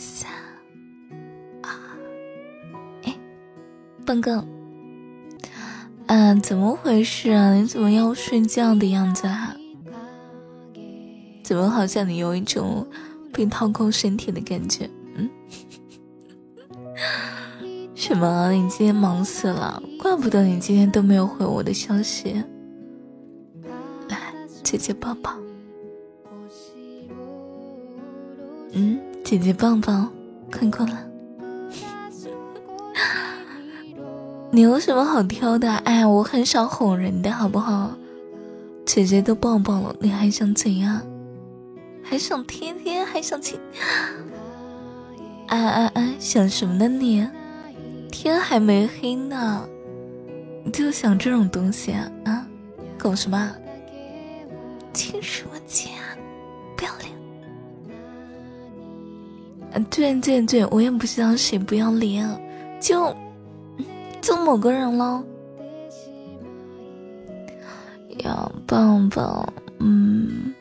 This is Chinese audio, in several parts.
三、二，哎，笨哥，嗯，怎么回事啊？你怎么要睡觉的样子啊？怎么好像你有一种被掏空身体的感觉？嗯？什么？你今天忙死了？怪不得你今天都没有回我的消息。来，姐姐抱抱。嗯，姐姐抱抱，困过了。你有什么好挑的？哎，我很少哄人的，好不好？姐姐都抱抱了，你还想怎样？还想天天还想亲？哎哎哎，想什么呢你？天还没黑呢，你就想这种东西啊？啊，搞什么？亲什么亲啊？不要脸！对对对，我也不知道谁不要脸，就就某个人喽。要抱抱，嗯，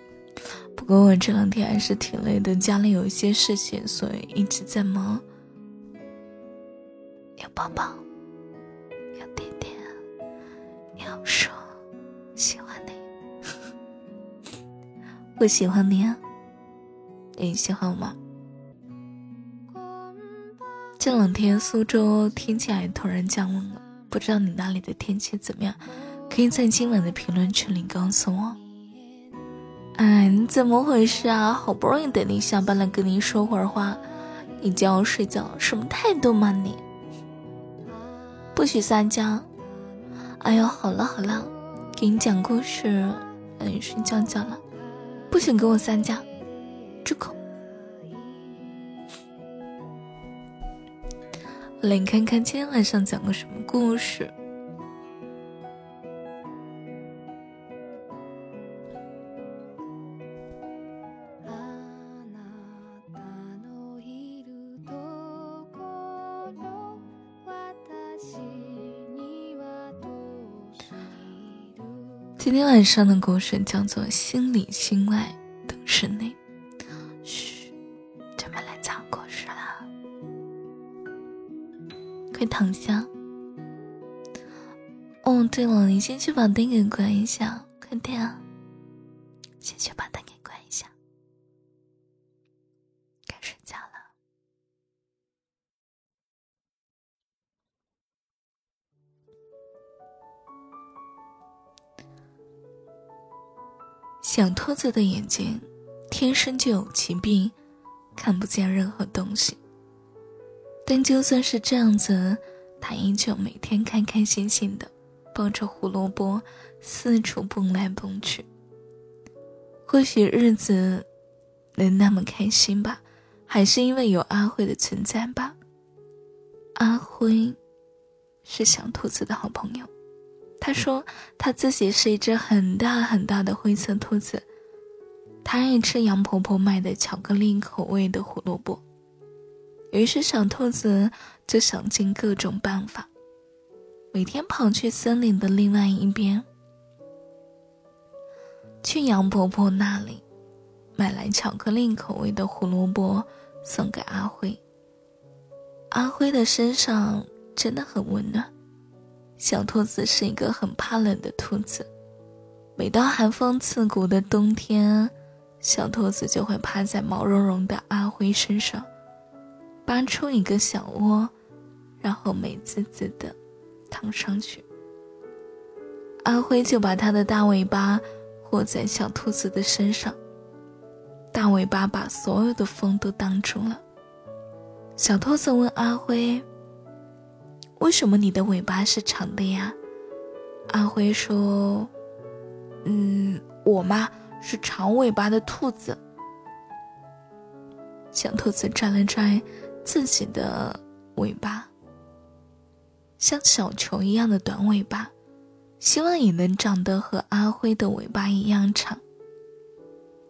不过我这两天还是挺累的，家里有一些事情，所以一直在忙。要抱抱，要点点，要说喜欢你，我喜欢你啊，你喜欢我吗？这两天苏州天气还突然降温了，不知道你那里的天气怎么样？可以在今晚的评论区里告诉我。哎，你怎么回事啊？好不容易等你下班了，跟你说会儿话，你就要睡觉，什么态度嘛你？不许撒娇！哎呦，好了好了，给你讲故事，让你睡觉觉了。不许给我撒娇，住口！来看看今天晚上讲个什么故事。今天晚上的故事叫做《心里心外快躺下。哦，对了，你先去把灯给关一下，快点，先去把灯给关一下。该睡觉了。小兔子的眼睛天生就有疾病，看不见任何东西。但就算是这样子，他依旧每天开开心心的抱着胡萝卜四处蹦来蹦去。或许日子能那么开心吧，还是因为有阿辉的存在吧。阿辉是小兔子的好朋友。他说：“他自己是一只很大很大的灰色兔子，他爱吃杨婆婆卖的巧克力口味的胡萝卜。于是小兔子就想尽各种办法，每天跑去森林的另外一边，去杨伯伯那里买来巧克力口味的胡萝卜送给阿辉。阿辉的身上真的很温暖。”小兔子是一个很怕冷的兔子，每到寒风刺骨的冬天，小兔子就会趴在毛茸茸的阿辉身上，扒出一个小窝，然后美滋滋的躺上去。阿辉就把他的大尾巴握在小兔子的身上，大尾巴把所有的风都挡住了。小兔子问阿辉。为什么你的尾巴是长的呀？阿辉说：“嗯，我嘛是长尾巴的兔子。”小兔子转了转自己的尾巴，像小球一样的短尾巴，希望也能长得和阿辉的尾巴一样长。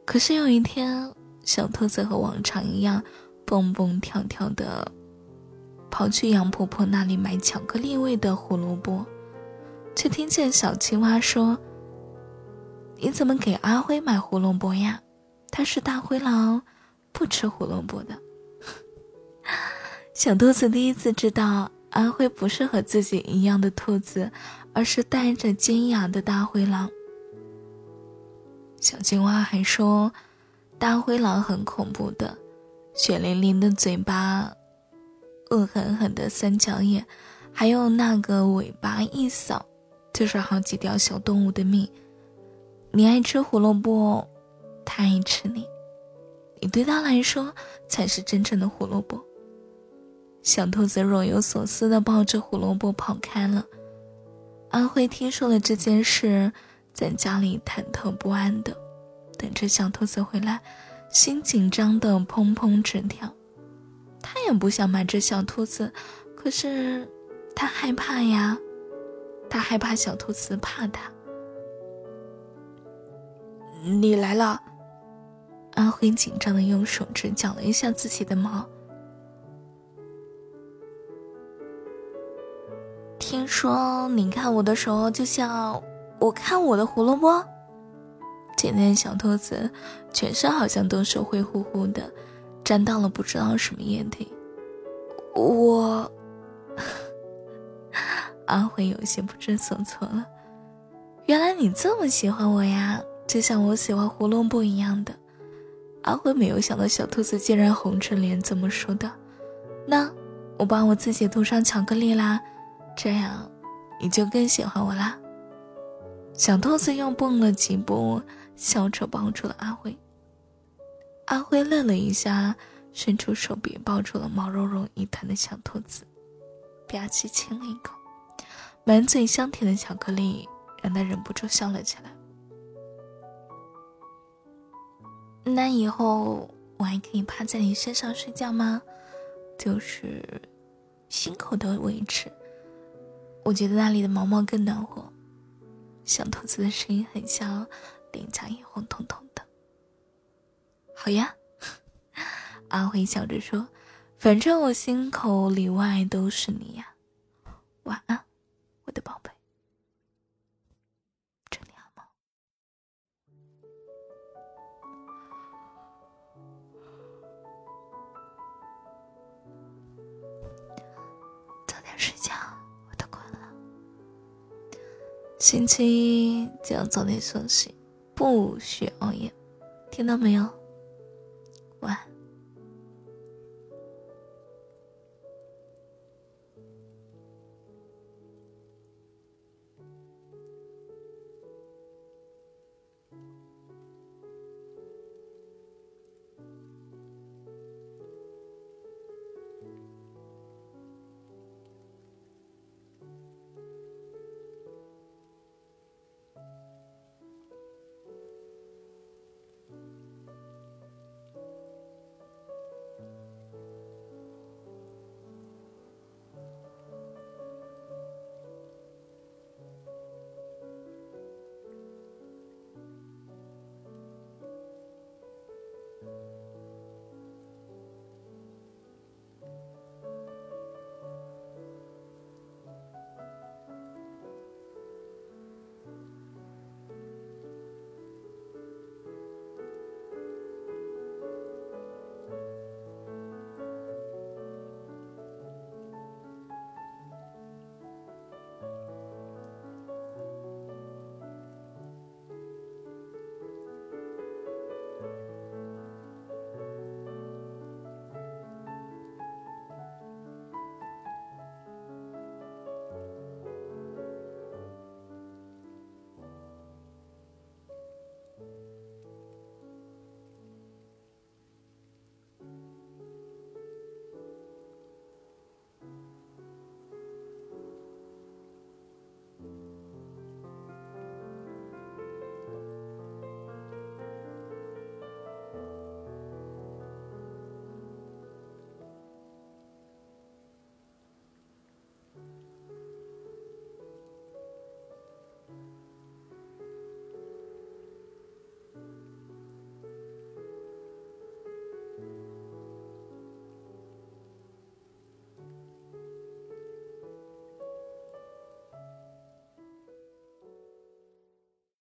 可是有一天，小兔子和往常一样，蹦蹦跳跳的。跑去杨婆婆那里买巧克力味的胡萝卜，却听见小青蛙说：“你怎么给阿辉买胡萝卜呀？他是大灰狼，不吃胡萝卜的。”小兔子第一次知道阿辉不是和自己一样的兔子，而是带着尖牙的大灰狼。小青蛙还说，大灰狼很恐怖的，血淋淋的嘴巴，恶狠狠的三角眼，还有那个尾巴一扫，就是好几条小动物的命。你爱吃胡萝卜，它爱吃你，你对它来说才是真正的胡萝卜。小兔子若有所思地抱着胡萝卜跑开了。阿辉听说了这件事，在家里忐忑不安的等着小兔子回来，心紧张的砰砰直跳。他也不想瞒着小兔子，可是他害怕呀，他害怕小兔子怕他。你来了，阿辉紧张的用手指绞了一下自己的毛。听说你看我的时候就像我看我的胡萝卜。今天小兔子全身好像都是灰乎乎的，沾到了不知道什么液体。我，阿辉有些不知所措了。原来你这么喜欢我呀，就像我喜欢胡萝卜一样的。阿辉没有想到小兔子竟然红着脸这么说的。那我帮我自己涂上巧克力啦。这样，你就更喜欢我啦。小兔子又蹦了几步，笑着抱住了阿辉。阿辉愣了一下，伸出手臂抱住了毛茸茸一团的小兔子，吧唧亲了一口，满嘴香甜的巧克力让他忍不住笑了起来。那以后我还可以趴在你身上睡觉吗？就是心口的位置。我觉得那里的毛毛更暖和，小兔子的声音很像，脸颊也红彤彤的。好呀，阿辉笑着说：“反正我心口里外都是你呀。”晚安，星期一就要早点休息，不许熬夜，听到没有？晚安。